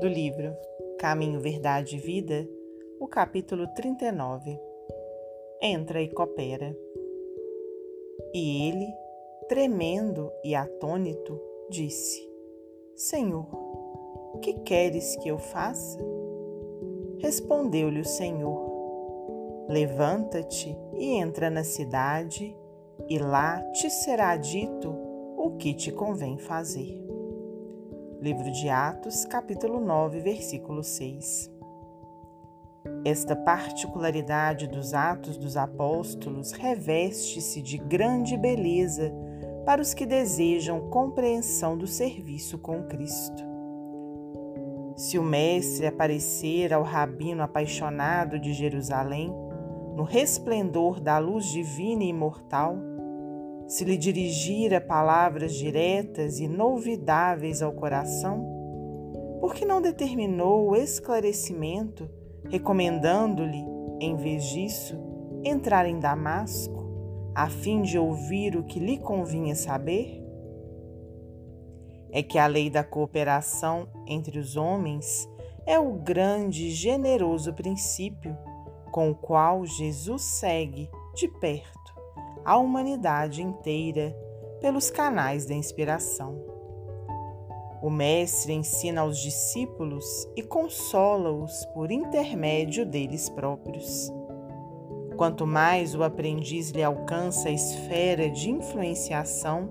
do livro Caminho, Verdade e Vida, o capítulo 39. Entra e coopera. E ele, tremendo e atônito, disse: Senhor, que queres que eu faça? Respondeu-lhe o Senhor: Levanta-te e entra na cidade, e lá te será dito o que te convém fazer. Livro de Atos, capítulo 9, versículo 6. Esta particularidade dos Atos dos Apóstolos reveste-se de grande beleza para os que desejam compreensão do serviço com Cristo. Se o Mestre aparecer ao rabino apaixonado de Jerusalém, no resplendor da luz divina e imortal, se lhe dirigir palavras diretas e novidáveis ao coração? Por que não determinou o esclarecimento, recomendando-lhe, em vez disso, entrar em Damasco, a fim de ouvir o que lhe convinha saber? É que a lei da cooperação entre os homens é o grande e generoso princípio com o qual Jesus segue de perto a humanidade inteira pelos canais da inspiração. O Mestre ensina aos discípulos e consola-os por intermédio deles próprios. Quanto mais o aprendiz lhe alcança a esfera de influenciação,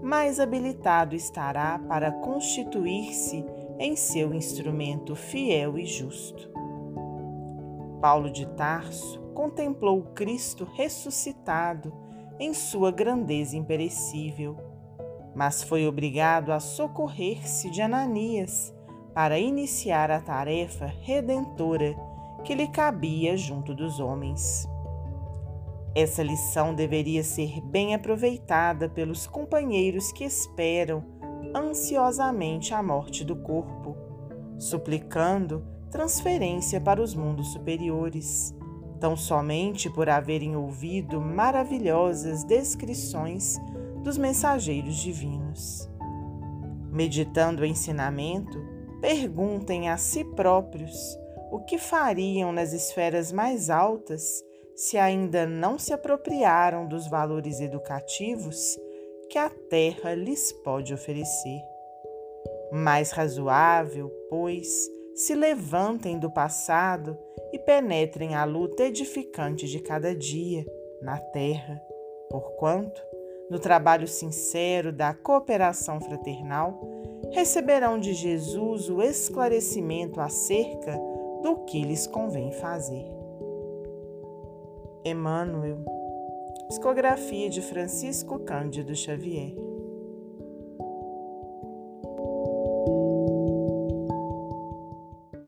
mais habilitado estará para constituir-se em seu instrumento fiel e justo. Paulo de Tarso contemplou o Cristo ressuscitado em sua grandeza imperecível, mas foi obrigado a socorrer-se de Ananias para iniciar a tarefa redentora que lhe cabia junto dos homens. Essa lição deveria ser bem aproveitada pelos companheiros que esperam ansiosamente a morte do corpo, suplicando transferência para os mundos superiores tão somente por haverem ouvido maravilhosas descrições dos mensageiros divinos. Meditando o ensinamento, perguntem a si próprios o que fariam nas esferas mais altas se ainda não se apropriaram dos valores educativos que a Terra lhes pode oferecer. Mais razoável, pois, se levantem do passado e penetrem a luta edificante de cada dia na terra, porquanto, no trabalho sincero da cooperação fraternal, receberão de Jesus o esclarecimento acerca do que lhes convém fazer. Emmanuel, psicografia de Francisco Cândido Xavier.